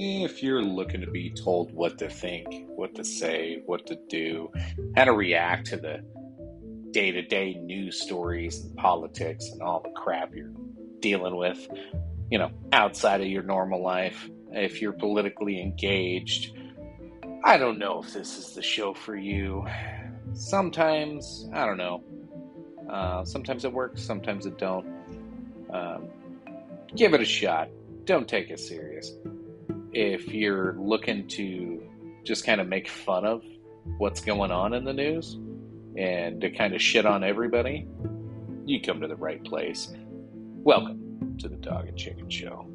if you're looking to be told what to think, what to say, what to do, how to react to the day to day news stories and politics and all the crap you're dealing with, you know, outside of your normal life, if you're politically engaged, I don't know if this is the show for you. Sometimes, I don't know. Uh, sometimes it works, sometimes it don't. Um, give it a shot. Don't take it serious. If you're looking to just kind of make fun of what's going on in the news and to kind of shit on everybody, you come to the right place. Welcome to the Dog and Chicken Show.